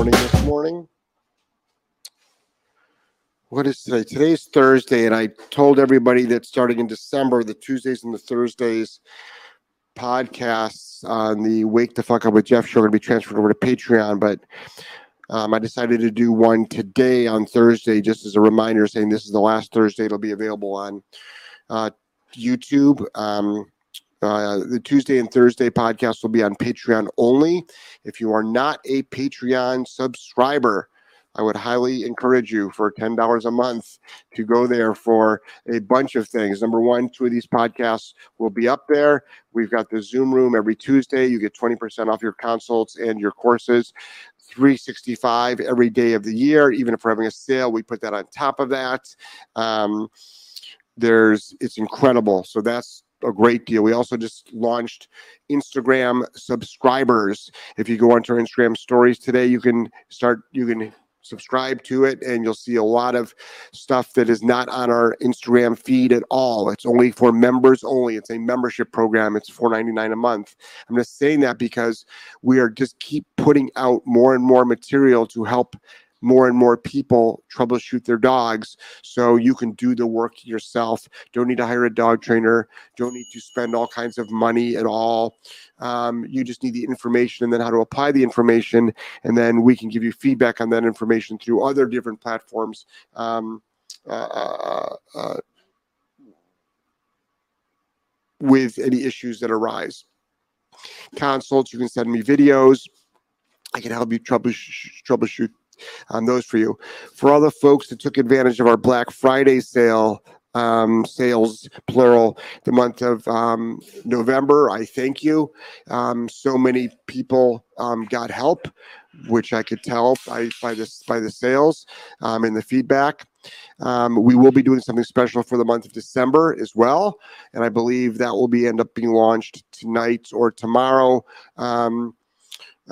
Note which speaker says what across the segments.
Speaker 1: morning this morning. What is today? Today's Thursday, and I told everybody that starting in December, the Tuesdays and the Thursdays podcasts on the Wake the Fuck Up with Jeff show are going to be transferred over to Patreon. But um, I decided to do one today on Thursday, just as a reminder, saying this is the last Thursday it'll be available on uh, YouTube. Um, uh, the Tuesday and Thursday podcast will be on Patreon only. If you are not a Patreon subscriber, I would highly encourage you for $10 a month to go there for a bunch of things. Number one, two of these podcasts will be up there. We've got the Zoom room every Tuesday. You get 20% off your consults and your courses. 365 every day of the year. Even if we're having a sale, we put that on top of that. Um, there's it's incredible. So that's a great deal. We also just launched Instagram subscribers. If you go onto our Instagram stories today, you can start you can subscribe to it and you'll see a lot of stuff that is not on our Instagram feed at all. It's only for members only. It's a membership program. It's $4.99 a month. I'm just saying that because we are just keep putting out more and more material to help more and more people troubleshoot their dogs. So you can do the work yourself. Don't need to hire a dog trainer. Don't need to spend all kinds of money at all. Um, you just need the information and then how to apply the information. And then we can give you feedback on that information through other different platforms. Um, uh, uh, uh, with any issues that arise. Consults you can send me videos. I can help you troubleshoot, troubleshoot on those for you. For all the folks that took advantage of our Black Friday sale, um, sales plural, the month of um, November, I thank you. Um, so many people um, got help, which I could tell by by this by the sales um, and the feedback. Um, we will be doing something special for the month of December as well, and I believe that will be end up being launched tonight or tomorrow. Um,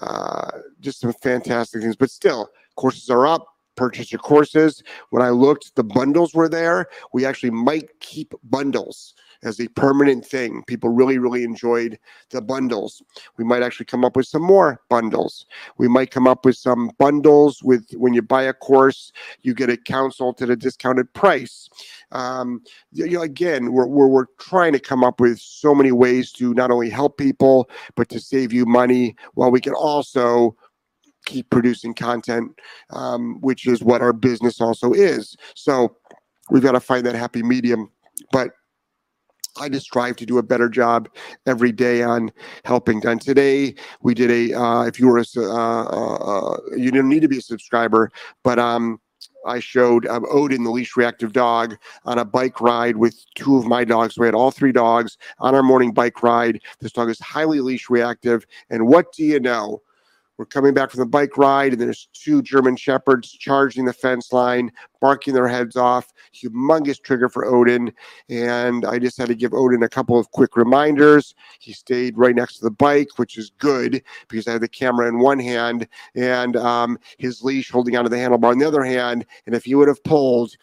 Speaker 1: uh, just some fantastic things, but still, courses are up purchase your courses. When i looked the bundles were there. We actually might keep bundles as a permanent thing. People really really enjoyed the bundles. We might actually come up with some more bundles. We might come up with some bundles with when you buy a course you get a consult at a discounted price. Um, you know again we're, we're, we're trying to come up with so many ways to not only help people but to save you money while we can also keep producing content, um, which is what our business also is. So we've got to find that happy medium. But I just strive to do a better job every day on helping. And today we did a, uh, if you were a, uh, uh, uh, you didn't need to be a subscriber, but um, I showed um, Odin, the leash reactive dog, on a bike ride with two of my dogs. We had all three dogs on our morning bike ride. This dog is highly leash reactive. And what do you know? We're coming back from the bike ride, and there's two German Shepherds charging the fence line, barking their heads off. Humongous trigger for Odin. And I just had to give Odin a couple of quick reminders. He stayed right next to the bike, which is good because I had the camera in one hand and um, his leash holding onto the handlebar in the other hand. And if he would have pulled,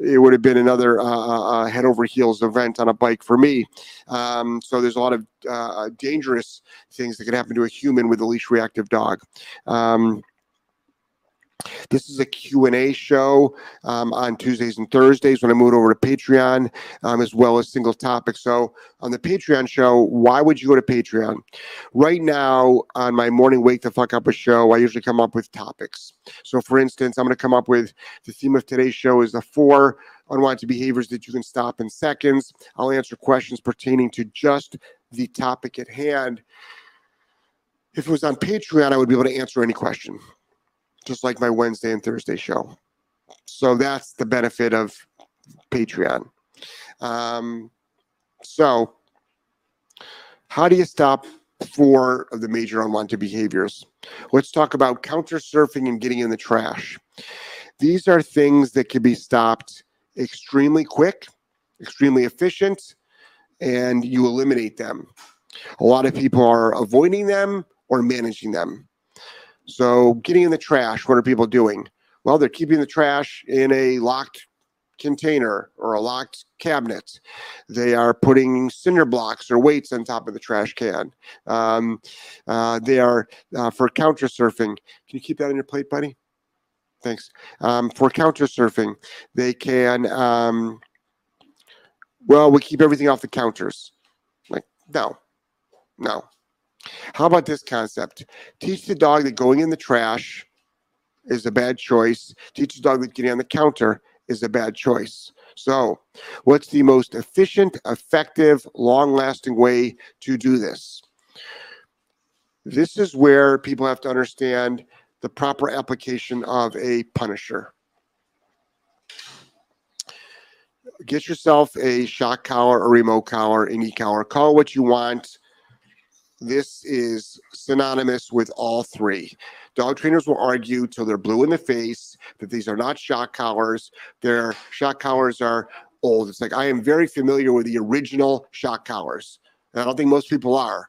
Speaker 1: it would have been another uh, uh, uh, head over heels event on a bike for me. Um, so there's a lot of uh, dangerous things that can happen to a human with a leash reactive dog. Um, this is a Q&A show um, on Tuesdays and Thursdays when I move over to Patreon, um, as well as single topics. So on the Patreon show, why would you go to Patreon? Right now on my morning wake the fuck up a show, I usually come up with topics. So for instance, I'm going to come up with the theme of today's show is the four unwanted behaviors that you can stop in seconds. I'll answer questions pertaining to just the topic at hand. If it was on Patreon, I would be able to answer any question just like my Wednesday and Thursday show. So that's the benefit of Patreon. Um, so, how do you stop four of the major unwanted behaviors? Let's talk about counter surfing and getting in the trash. These are things that can be stopped extremely quick, extremely efficient, and you eliminate them. A lot of people are avoiding them or managing them. So, getting in the trash, what are people doing? Well, they're keeping the trash in a locked container or a locked cabinet. They are putting cinder blocks or weights on top of the trash can. Um, uh, they are uh, for counter surfing. Can you keep that on your plate, buddy? Thanks. Um, for counter surfing, they can. Um, well, we keep everything off the counters. Like no, no. How about this concept? Teach the dog that going in the trash is a bad choice. Teach the dog that getting on the counter is a bad choice. So, what's the most efficient, effective, long lasting way to do this? This is where people have to understand the proper application of a punisher. Get yourself a shock collar, a remote collar, an e collar. Call what you want. This is synonymous with all three. Dog trainers will argue till they're blue in the face that these are not shock collars. Their shock collars are old. It's like I am very familiar with the original shock collars. And I don't think most people are.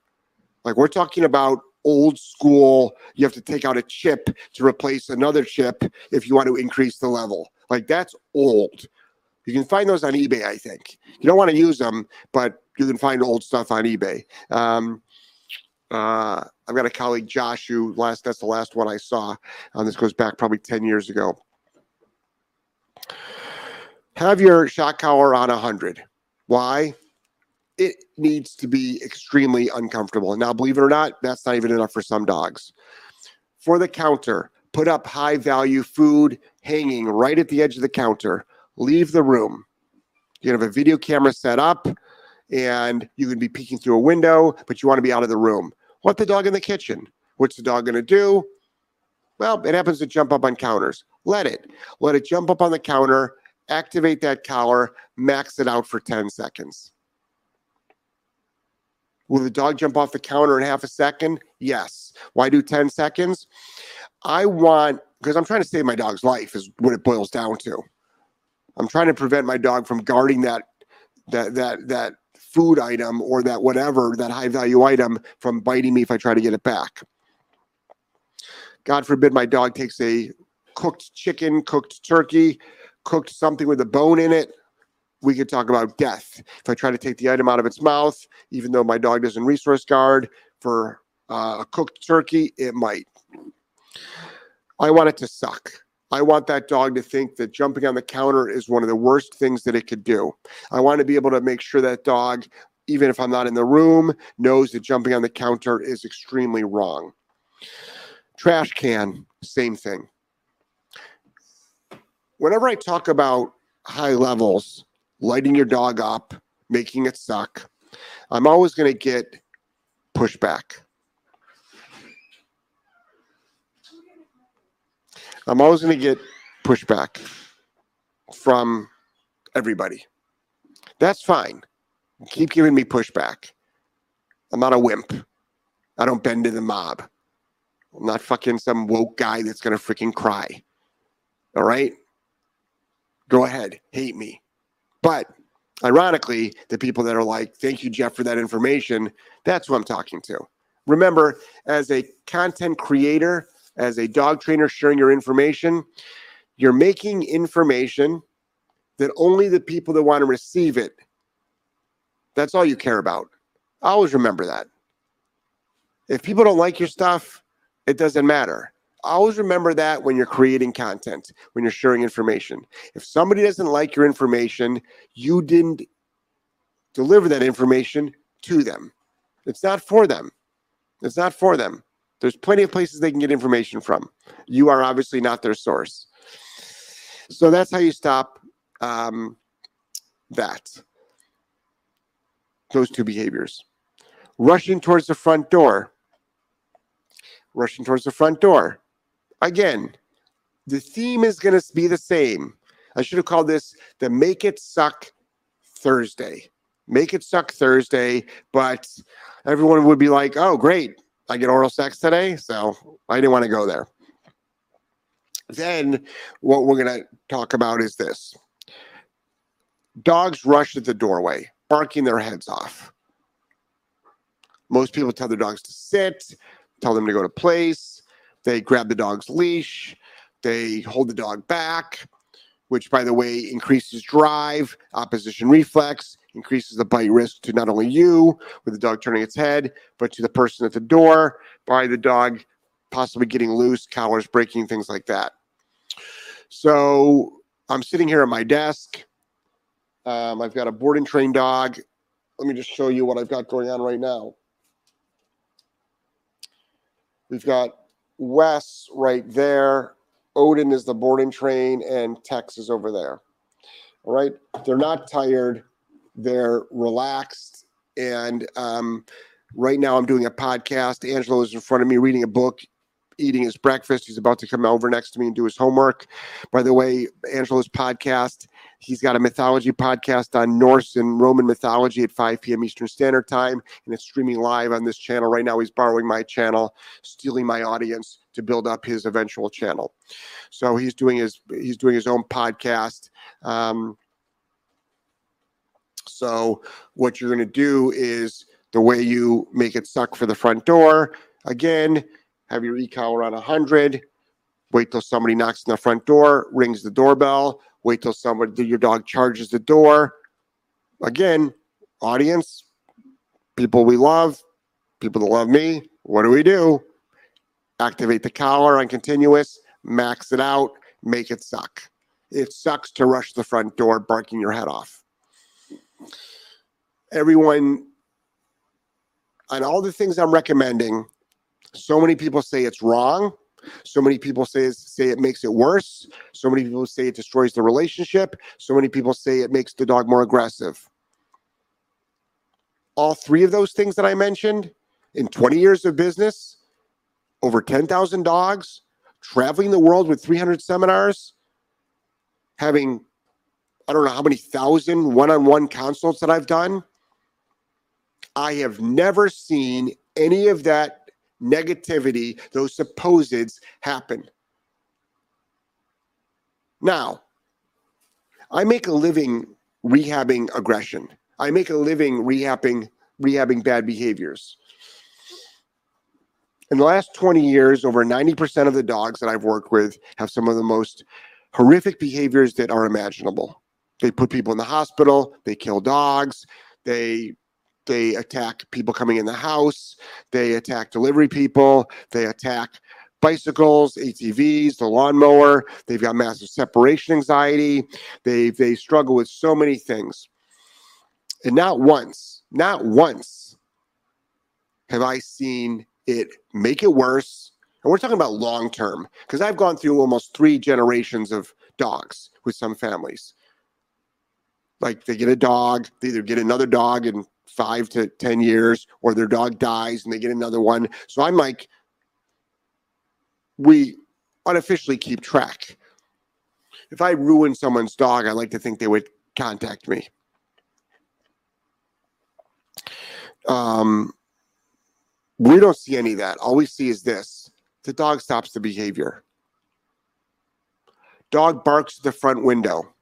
Speaker 1: Like we're talking about old school, you have to take out a chip to replace another chip if you want to increase the level. Like that's old. You can find those on eBay, I think. You don't want to use them, but you can find old stuff on eBay. Um, uh, I've got a colleague, Josh, who last that's the last one I saw. Um, this goes back probably 10 years ago. Have your shock collar on 100. Why? It needs to be extremely uncomfortable. Now, believe it or not, that's not even enough for some dogs. For the counter, put up high value food hanging right at the edge of the counter. Leave the room. You have a video camera set up and you can be peeking through a window, but you want to be out of the room. Let the dog in the kitchen. What's the dog going to do? Well, it happens to jump up on counters. Let it. Let it jump up on the counter, activate that collar, max it out for 10 seconds. Will the dog jump off the counter in half a second? Yes. Why do 10 seconds? I want, because I'm trying to save my dog's life, is what it boils down to. I'm trying to prevent my dog from guarding that that that that food item or that whatever, that high value item from biting me if I try to get it back. God forbid my dog takes a cooked chicken, cooked turkey, cooked something with a bone in it. We could talk about death. If I try to take the item out of its mouth, even though my dog doesn't resource guard for uh, a cooked turkey, it might. I want it to suck. I want that dog to think that jumping on the counter is one of the worst things that it could do. I want to be able to make sure that dog, even if I'm not in the room, knows that jumping on the counter is extremely wrong. Trash can, same thing. Whenever I talk about high levels, lighting your dog up, making it suck, I'm always going to get pushback. I'm always going to get pushback from everybody. That's fine. Keep giving me pushback. I'm not a wimp. I don't bend to the mob. I'm not fucking some woke guy that's going to freaking cry. All right? Go ahead. Hate me. But ironically, the people that are like, thank you, Jeff, for that information, that's who I'm talking to. Remember, as a content creator, as a dog trainer sharing your information, you're making information that only the people that want to receive it, that's all you care about. Always remember that. If people don't like your stuff, it doesn't matter. Always remember that when you're creating content, when you're sharing information. If somebody doesn't like your information, you didn't deliver that information to them. It's not for them. It's not for them. There's plenty of places they can get information from. You are obviously not their source. So that's how you stop um, that. Those two behaviors. Rushing towards the front door. Rushing towards the front door. Again, the theme is going to be the same. I should have called this the Make It Suck Thursday. Make It Suck Thursday, but everyone would be like, oh, great I get oral sex today, so I didn't want to go there. Then what we're going to talk about is this. Dogs rush at the doorway, barking their heads off. Most people tell their dogs to sit, tell them to go to place. They grab the dog's leash, they hold the dog back. which, by the way, increases drive, opposition reflex, increases the bite risk to not only you with the dog turning its head, but to the person at the door by the dog possibly getting loose, collars breaking, things like that. So I'm sitting here at my desk. Um, I've got a board and train dog. Let me just show you what I've got going on right now. We've got Wes right there. Odin is the board and train, and Tex is over there. All right. They're not tired, they're relaxed. And um, right now, I'm doing a podcast. Angelo is in front of me reading a book eating his breakfast. He's about to come over next to me and do his homework. By the way, Angelo's podcast, he's got a mythology podcast on Norse and Roman mythology at 5 p.m. Eastern Standard Time, and it's streaming live on this channel. Right now, he's borrowing my channel, stealing my audience to build up his eventual channel. So he's doing his he's doing his own podcast. Um, so what you're going to do is the way you make it suck for the front door. Again, have your e-collar on 100. Wait till somebody knocks on the front door, rings the doorbell. Wait till somebody, your dog charges the door. Again, audience, people we love, people that love me. What do we do? Activate the collar on continuous, max it out, make it suck. It sucks to rush the front door barking your head off. Everyone, on all the things I'm recommending, so many people say it's wrong. So many people say say it makes it worse. So many people say it destroys the relationship. So many people say it makes the dog more aggressive. All three of those things that I mentioned in 20 years of business, over 10,000 dogs, traveling the world with 300 seminars, having I don't know how many thousand one-on-one consults that I've done. I have never seen any of that negativity, those supposeds happen. Now, I make a living rehabbing aggression. I make a living rehabbing rehabbing bad behaviors. In the last 20 years, over 90% of the dogs that I've worked with have some of the most horrific behaviors that are imaginable. They put people in the hospital, they kill dogs, they they attack people coming in the house. They attack delivery people. They attack bicycles, ATVs, the lawnmower. They've got massive separation anxiety. They they struggle with so many things. And not once, not once have I seen it make it worse. And we're talking about long term because I've gone through almost three generations of dogs with some families. Like they get a dog, they either get another dog in five to 10 years, or their dog dies and they get another one. So I'm like, we unofficially keep track. If I ruin someone's dog, I like to think they would contact me. Um, we don't see any of that. All we see is this the dog stops the behavior. Dog barks at the front window.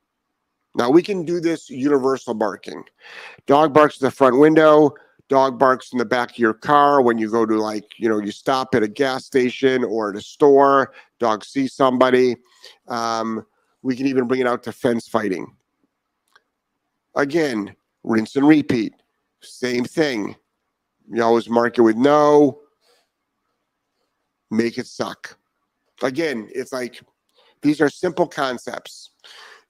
Speaker 1: Now we can do this universal barking. Dog barks at the front window, dog barks in the back of your car when you go to like, you know, you stop at a gas station or at a store, dog sees somebody. Um, we can even bring it out to fence fighting. Again, rinse and repeat. Same thing. You always mark it with no, make it suck. Again, it's like these are simple concepts.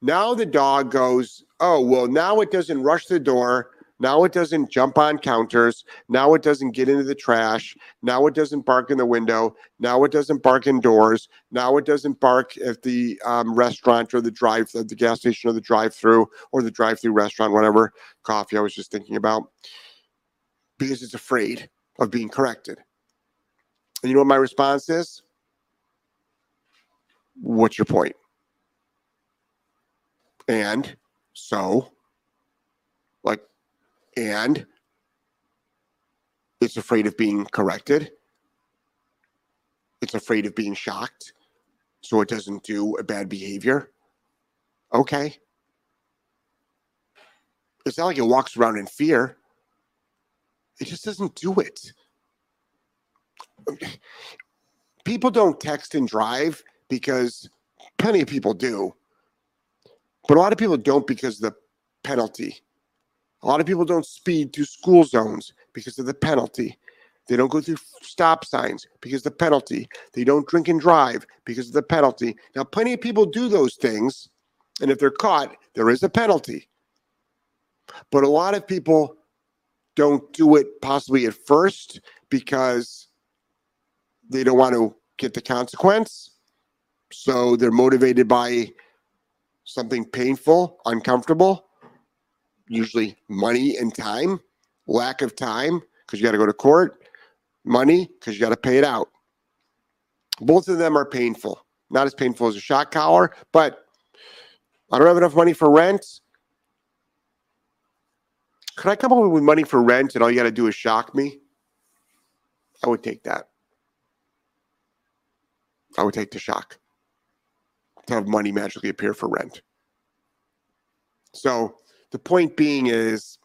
Speaker 1: Now the dog goes, oh, well, now it doesn't rush the door. Now it doesn't jump on counters. Now it doesn't get into the trash. Now it doesn't bark in the window. Now it doesn't bark indoors. Now it doesn't bark at the um, restaurant or the drive, the gas station or the drive-through or the drive-through restaurant, whatever coffee I was just thinking about, because it's afraid of being corrected. And you know what my response is? What's your point? And so, like, and it's afraid of being corrected. It's afraid of being shocked. So it doesn't do a bad behavior. Okay. It's not like it walks around in fear. It just doesn't do it. People don't text and drive because plenty of people do But a lot of people don't because of the penalty. A lot of people don't speed through school zones because of the penalty. They don't go through stop signs because of the penalty. They don't drink and drive because of the penalty. Now, plenty of people do those things, and if they're caught, there is a penalty. But a lot of people don't do it possibly at first because they don't want to get the consequence. So they're motivated by something painful, uncomfortable, usually money and time, lack of time because you got to go to court, money because you got to pay it out. Both of them are painful. Not as painful as a shock collar, but I don't have enough money for rent. Could I come up with money for rent and all you got to do is shock me? I would take that. I would take the shock to have money magically appear for rent. So the point being is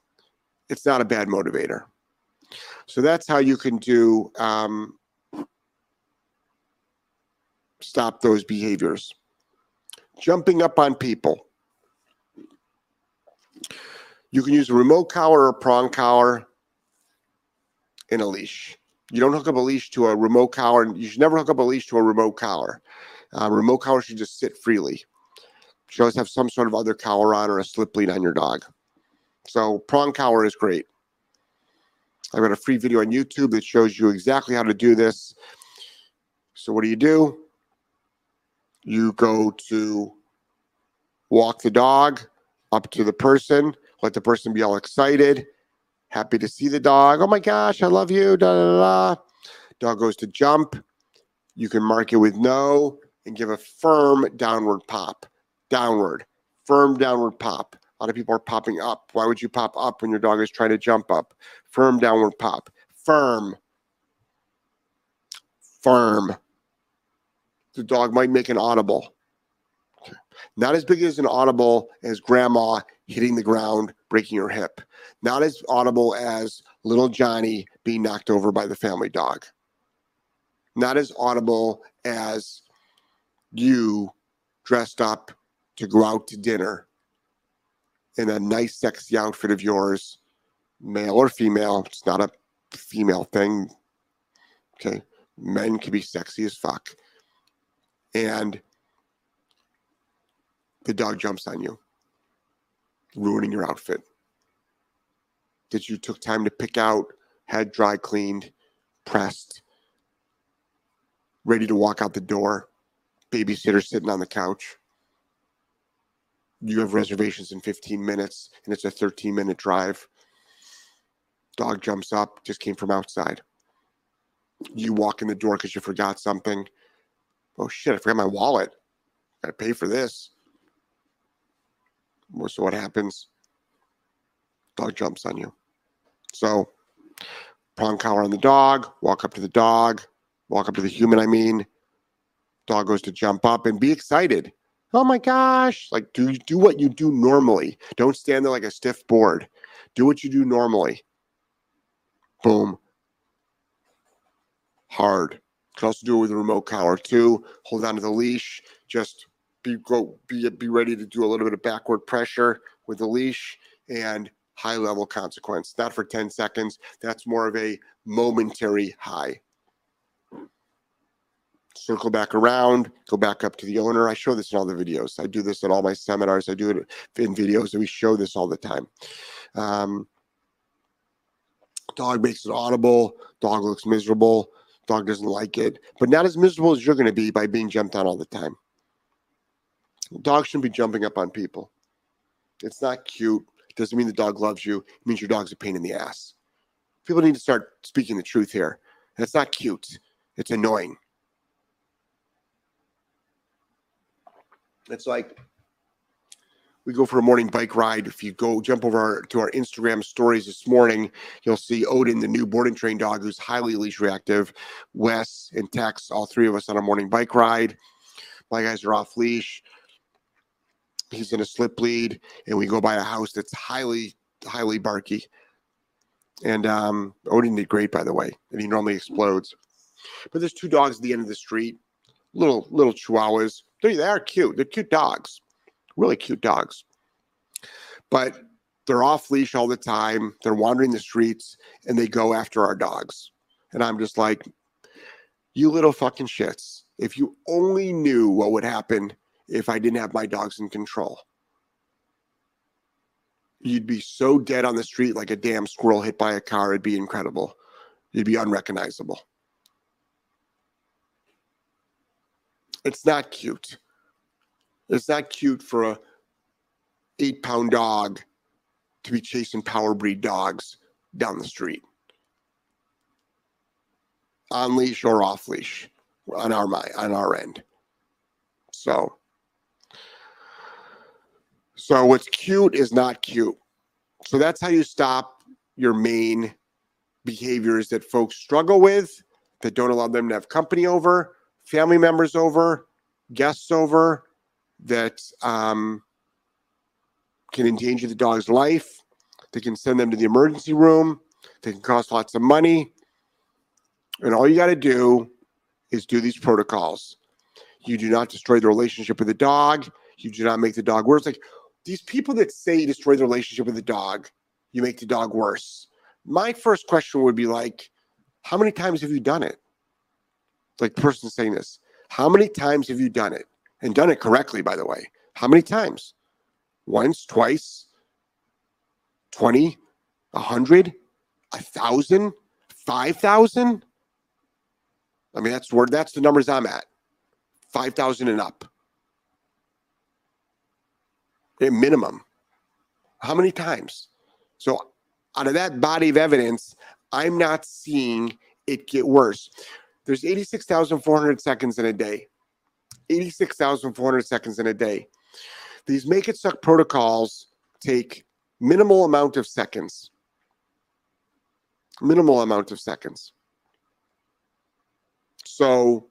Speaker 1: it's not a bad motivator. So that's how you can do um, stop those behaviors. Jumping up on people. You can use a remote collar or a prong collar in a leash. You don't hook up a leash to a remote collar. You should never hook up a leash to a remote collar. Uh, remote collar should just sit freely. You should always have some sort of other collar on or a slip lead on your dog. So prong collar is great. I've got a free video on YouTube that shows you exactly how to do this. So what do you do? You go to walk the dog up to the person, let the person be all excited, happy to see the dog. Oh my gosh, I love you. Da, da, da. Dog goes to jump. You can mark it with no and give a firm downward pop. Downward, firm downward pop. A lot of people are popping up. Why would you pop up when your dog is trying to jump up? Firm downward pop. Firm. Firm. The dog might make an audible. Not as big as an audible as grandma hitting the ground, breaking her hip. Not as audible as little Johnny being knocked over by the family dog. Not as audible as you dressed up to go out to dinner in a nice, sexy outfit of yours, male or female. It's not a female thing. Okay. Men can be sexy as fuck. And the dog jumps on you, ruining your outfit that you took time to pick out, had dry cleaned, pressed, ready to walk out the door, babysitter sitting on the couch. You have reservations in 15 minutes and it's a 13 minute drive. Dog jumps up, just came from outside. You walk in the door because you forgot something. Oh shit, I forgot my wallet. Gotta pay for this. So what happens? Dog jumps on you. So, prong collar on the dog, walk up to the dog, walk up to the human, I mean. Dog goes to jump up and be excited. Oh my gosh. Like, do, do what you do normally. Don't stand there like a stiff board. Do what you do normally. Boom. Hard. Can also do it with a remote collar too. Hold on to the leash. Just be go be be ready to do a little bit of backward pressure with the leash and high level consequence. Not for 10 seconds. That's more of a momentary high. Circle back around, go back up to the owner. I show this in all the videos. I do this at all my seminars. I do it in videos, and we show this all the time. Um, dog makes it audible. Dog looks miserable. Dog doesn't like it, but not as miserable as you're going to be by being jumped on all the time. Dogs shouldn't be jumping up on people. It's not cute It doesn't mean the dog loves you. It means your dog's a pain in the ass. People need to start speaking the truth here. That's not cute. It's annoying. It's like we go for a morning bike ride. If you go jump over our, to our Instagram stories this morning, you'll see Odin, the new board and train dog, who's highly leash reactive. Wes and Tex, all three of us on a morning bike ride. My guys are off leash he's in a slip lead, and we go by a house that's highly, highly barky. And um, Odin did great, by the way, and he normally explodes. But there's two dogs at the end of the street, little little chihuahuas. They, they are cute. They're cute dogs. Really cute dogs. But they're off leash all the time. They're wandering the streets and they go after our dogs. And I'm just like, you little fucking shits. If you only knew what would happen if I didn't have my dogs in control, you'd be so dead on the street like a damn squirrel hit by a car. It'd be incredible. You'd be unrecognizable. It's not cute. It's not cute for a eight pound dog to be chasing power breed dogs down the street on leash or off leash on our my on our end. So, so what's cute is not cute. So that's how you stop your main behaviors that folks struggle with that don't allow them to have company over, family members over, guests over, that um, can endanger the dog's life. They can send them to the emergency room. They can cost lots of money. And all you got to do is do these protocols. You do not destroy the relationship with the dog. You do not make the dog worse. Like these people that say you destroy the relationship with the dog, you make the dog worse. My first question would be like, how many times have you done it? Like the person saying this, how many times have you done it? And done it correctly, by the way. How many times? Once, twice, 20, 100, 1,000, 5,000? I mean, that's where that's the numbers I'm at. 5,000 and up. A minimum. How many times? So, out of that body of evidence, I'm not seeing it get worse. There's 86,400 seconds in a day. 86,400 seconds in a day. These make it suck protocols take minimal amount of seconds. Minimal amount of seconds. So,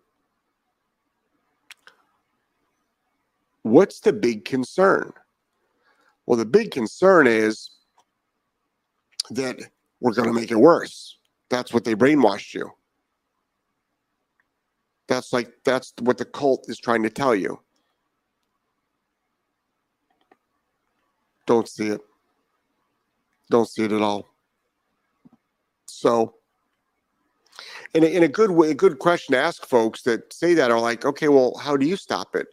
Speaker 1: what's the big concern? Well, the big concern is that we're going to make it worse. That's what they brainwashed you. That's like, that's what the cult is trying to tell you. Don't see it. Don't see it at all. So, and in a good way, a good question to ask folks that say that are like, okay, well, how do you stop it?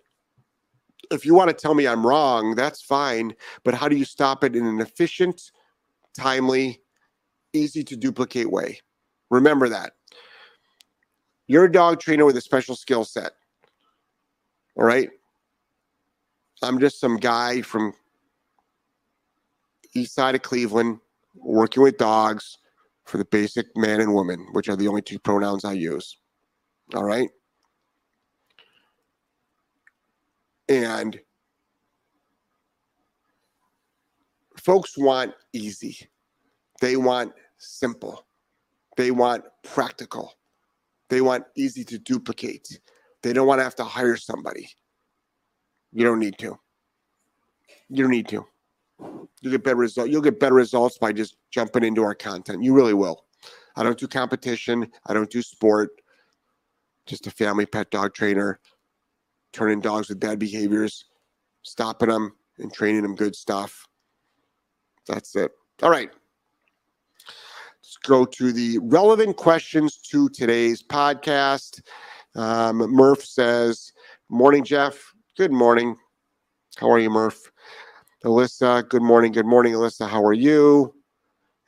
Speaker 1: If you want to tell me I'm wrong, that's fine. But how do you stop it in an efficient, timely, easy to duplicate way? Remember that. You're a dog trainer with a special skill set. All right. I'm just some guy from east side of Cleveland working with dogs for the basic man and woman, which are the only two pronouns I use. All right. And folks want easy, they want simple, they want practical, they want easy to duplicate. They don't want to have to hire somebody. You don't need to. You don't need to. You get better result. You'll get better results by just jumping into our content. You really will. I don't do competition. I don't do sport. Just a family pet dog trainer, turning dogs with bad behaviors, stopping them and training them good stuff. That's it. All right. Go to the relevant questions to today's podcast. Um, Murph says, Morning, Jeff. Good morning. How are you, Murph? Alyssa, good morning. Good morning, Alyssa. How are you?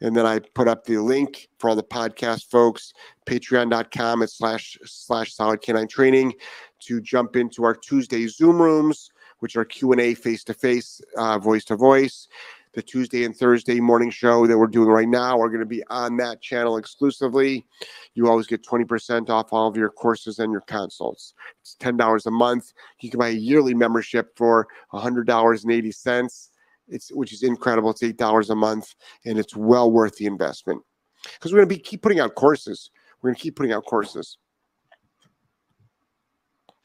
Speaker 1: And then I put up the link for all the podcast folks, patreon.com slash slash solid canine training to jump into our Tuesday Zoom rooms, which are Q&A face-to-face, uh, voice-to-voice the Tuesday and Thursday morning show that we're doing right now are going to be on that channel exclusively. You always get 20% off all of your courses and your consults. It's $10 a month. You can buy a yearly membership for $100.80. It's which is incredible. It's $8 a month and it's well worth the investment. Because we're going to be keep putting out courses. We're going to keep putting out courses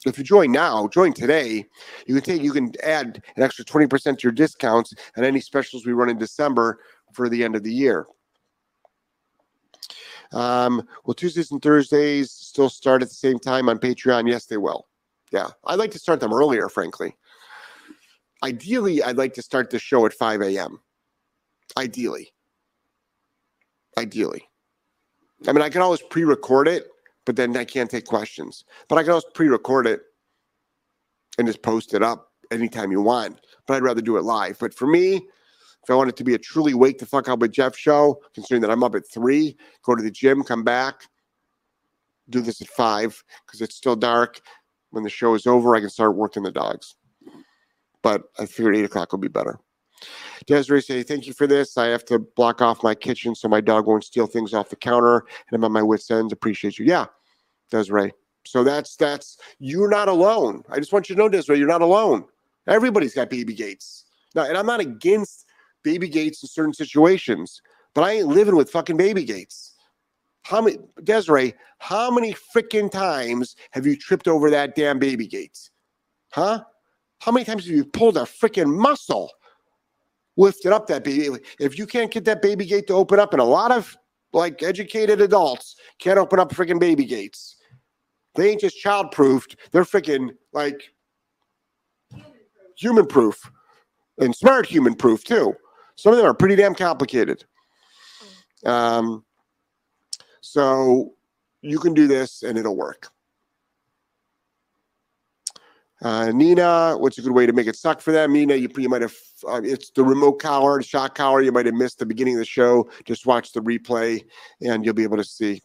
Speaker 1: if you join now, join today, you can take you can add an extra 20% to your discounts and any specials we run in December for the end of the year. Um, will Tuesdays and Thursdays still start at the same time on Patreon? Yes, they will. Yeah, I'd like to start them earlier, frankly. Ideally, I'd like to start the show at 5 a.m. Ideally. Ideally. I mean, I can always pre record it, but then I can't take questions. But I can also pre record it and just post it up anytime you want. But I'd rather do it live. But for me, if I want it to be a truly wake the fuck up with Jeff show, considering that I'm up at three, go to the gym, come back, do this at five because it's still dark. When the show is over, I can start working the dogs. But I figured eight o'clock will be better. Desiree say, thank you for this. I have to block off my kitchen so my dog won't steal things off the counter and I'm on my wits ends. Appreciate you. Yeah, Desiree. So that's that's you're not alone. I just want you to know, Desiree, you're not alone. Everybody's got baby gates. Now, and I'm not against baby gates in certain situations, but I ain't living with fucking baby gates. How many Desiree, how many freaking times have you tripped over that damn baby gate? Huh? How many times have you pulled a freaking muscle? Lifted up that baby. If you can't get that baby gate to open up, and a lot of like educated adults can't open up freaking baby gates. They ain't just child proofed, they're freaking like human proof and smart human proof too. Some of them are pretty damn complicated. Um, so you can do this and it'll work. Uh, Nina, what's a good way to make it suck for them? Nina, you, you might have, uh, it's the remote collar, shock collar. You might have missed the beginning of the show. Just watch the replay and you'll be able to see.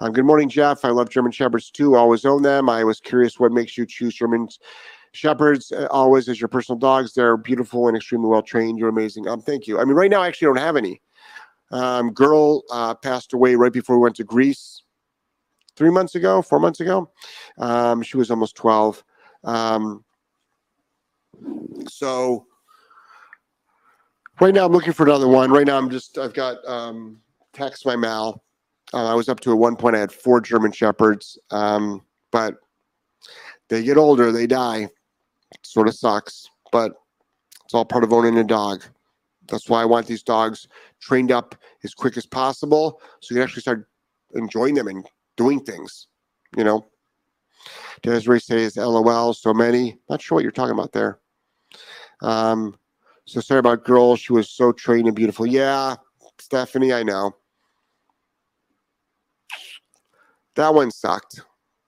Speaker 1: Um, good morning, Jeff. I love German Shepherds too. Always own them. I was curious what makes you choose German Shepherds uh, always as your personal dogs. They're beautiful and extremely well trained. You're amazing. Um, thank you. I mean, right now, I actually don't have any. Um, girl uh, passed away right before we went to Greece three months ago, four months ago. Um, she was almost 12. Um, so right now I'm looking for another one. Right now I'm just I've got um, Tex my mal. Uh, I was up to at one point I had four German shepherds, um, but they get older, they die. It sort of sucks, but it's all part of owning a dog. That's why I want these dogs trained up as quick as possible, so you can actually start enjoying them and doing things. You know. Desiree says, LOL, so many. Not sure what you're talking about there. Um, so sorry about girl. She was so trained and beautiful. Yeah, Stephanie, I know. That one sucked.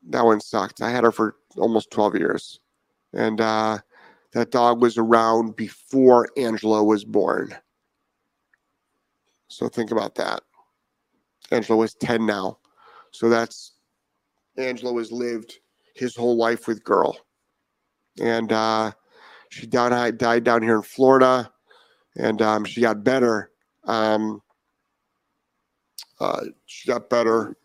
Speaker 1: That one sucked. I had her for almost 12 years. And uh, that dog was around before Angelo was born. So think about that. Angelo was 10 now. So that's Angelo was lived his whole life with Girl. And uh, she died, died down here in Florida, and um, she got better. Um, uh, she got better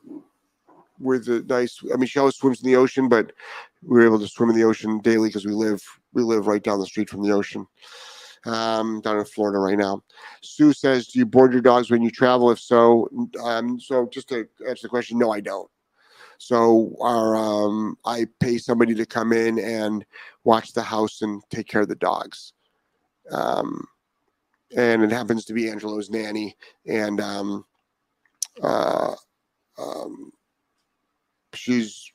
Speaker 1: with a nice. I mean, she always swims in the ocean, but we were able to swim in the ocean daily because we live we live right down the street from the ocean. Um, down in Florida right now. Sue says, "Do you board your dogs when you travel? If so, um, so just to answer the question, no, I don't. So our um, I pay somebody to come in and watch the house and take care of the dogs. Um, and it happens to be Angelo's nanny, and um, uh, um, she's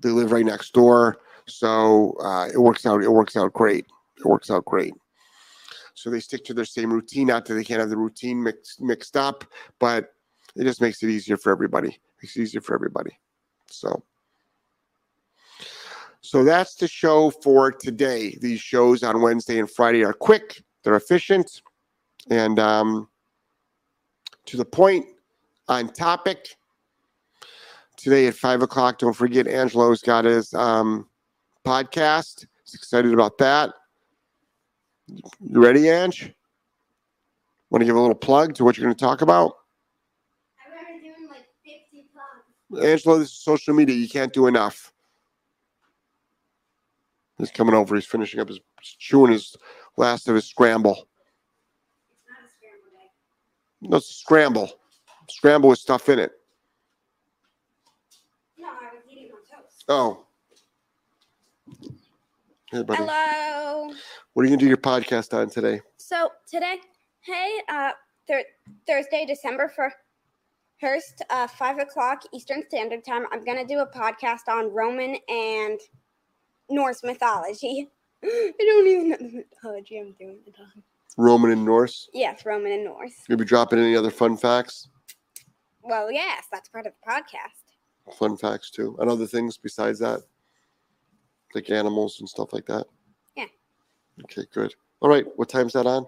Speaker 1: they live right next door, so uh, it works out. It works out great. It works out great. So they stick to their same routine. Not that they can't have the routine mixed mixed up, but it just makes it easier for everybody. Makes it easier for everybody. So, so that's the show for today. These shows on Wednesday and Friday are quick, they're efficient, and um, to the point, on topic. Today at five o'clock, don't forget Angelo's got his um, podcast. He's excited about that. You ready, Ange? Want to give a little plug to what you're going to talk about? Angelo, this is social media. You can't do enough. He's coming over. He's finishing up his chewing his last of his scramble. No, scramble. Scramble with stuff in it.
Speaker 2: No, I was eating on toast.
Speaker 1: Oh. Hey, buddy.
Speaker 2: Hello.
Speaker 1: What are you going to do your podcast on today?
Speaker 2: So, today, hey, uh, th- Thursday, December 1st. First, uh, five o'clock Eastern Standard Time. I'm gonna do a podcast on Roman and Norse mythology. I don't even know the mythology I'm doing the time.
Speaker 1: Roman and Norse.
Speaker 2: Yes, Roman and Norse.
Speaker 1: You'll be dropping any other fun facts.
Speaker 2: Well, yes, that's part of the podcast.
Speaker 1: Fun facts too, and other things besides that, like animals and stuff like that.
Speaker 2: Yeah.
Speaker 1: Okay, good. All right, what time's that on?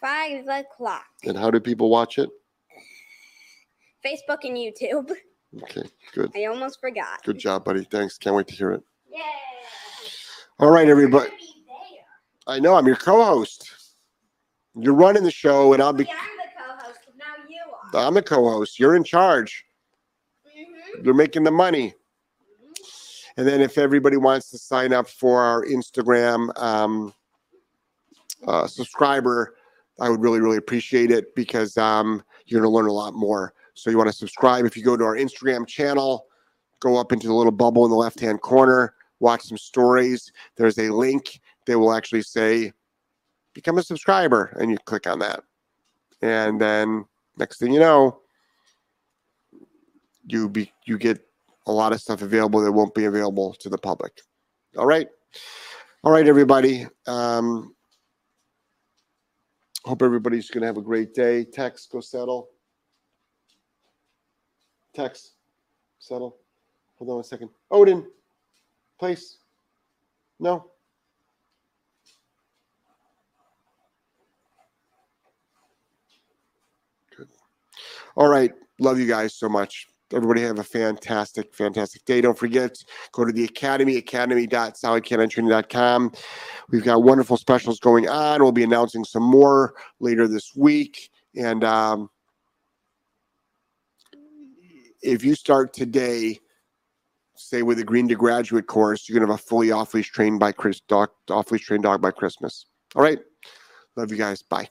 Speaker 2: Five o'clock.
Speaker 1: And how do people watch it?
Speaker 2: Facebook and YouTube.
Speaker 1: Okay, good.
Speaker 2: I almost forgot.
Speaker 1: Good job, buddy. Thanks. Can't wait to hear it.
Speaker 2: Yay!
Speaker 1: All right, everybody.
Speaker 2: We're gonna be there.
Speaker 1: I know I'm your co-host. You're running the show, and I'll be.
Speaker 2: Yeah, I'm the co-host. but Now you are.
Speaker 1: I'm the co-host. You're in charge.
Speaker 2: Mhm.
Speaker 1: You're making the money. And then if everybody wants to sign up for our Instagram um, uh, subscriber, I would really, really appreciate it because um, you're going to learn a lot more. So you want to subscribe. If you go to our Instagram channel, go up into the little bubble in the left-hand corner, watch some stories. There's a link that will actually say, become a subscriber, and you click on that. And then next thing you know, you be you get a lot of stuff available that won't be available to the public. All right. All right, everybody. Um, hope everybody's going to have a great day. Tex, go settle. Tex, settle. Hold on a second. Odin, place. No. Good. All right. Love you guys so much. Everybody have a fantastic, fantastic day. Don't forget, go to the academy, academy.solidk9training.com. We've got wonderful specials going on. We'll be announcing some more later this week. And um, if you start today, say with a Green to Graduate course, you're gonna have a fully off leash trained by Chris dog, off leash trained dog by Christmas. All right. Love you guys. Bye.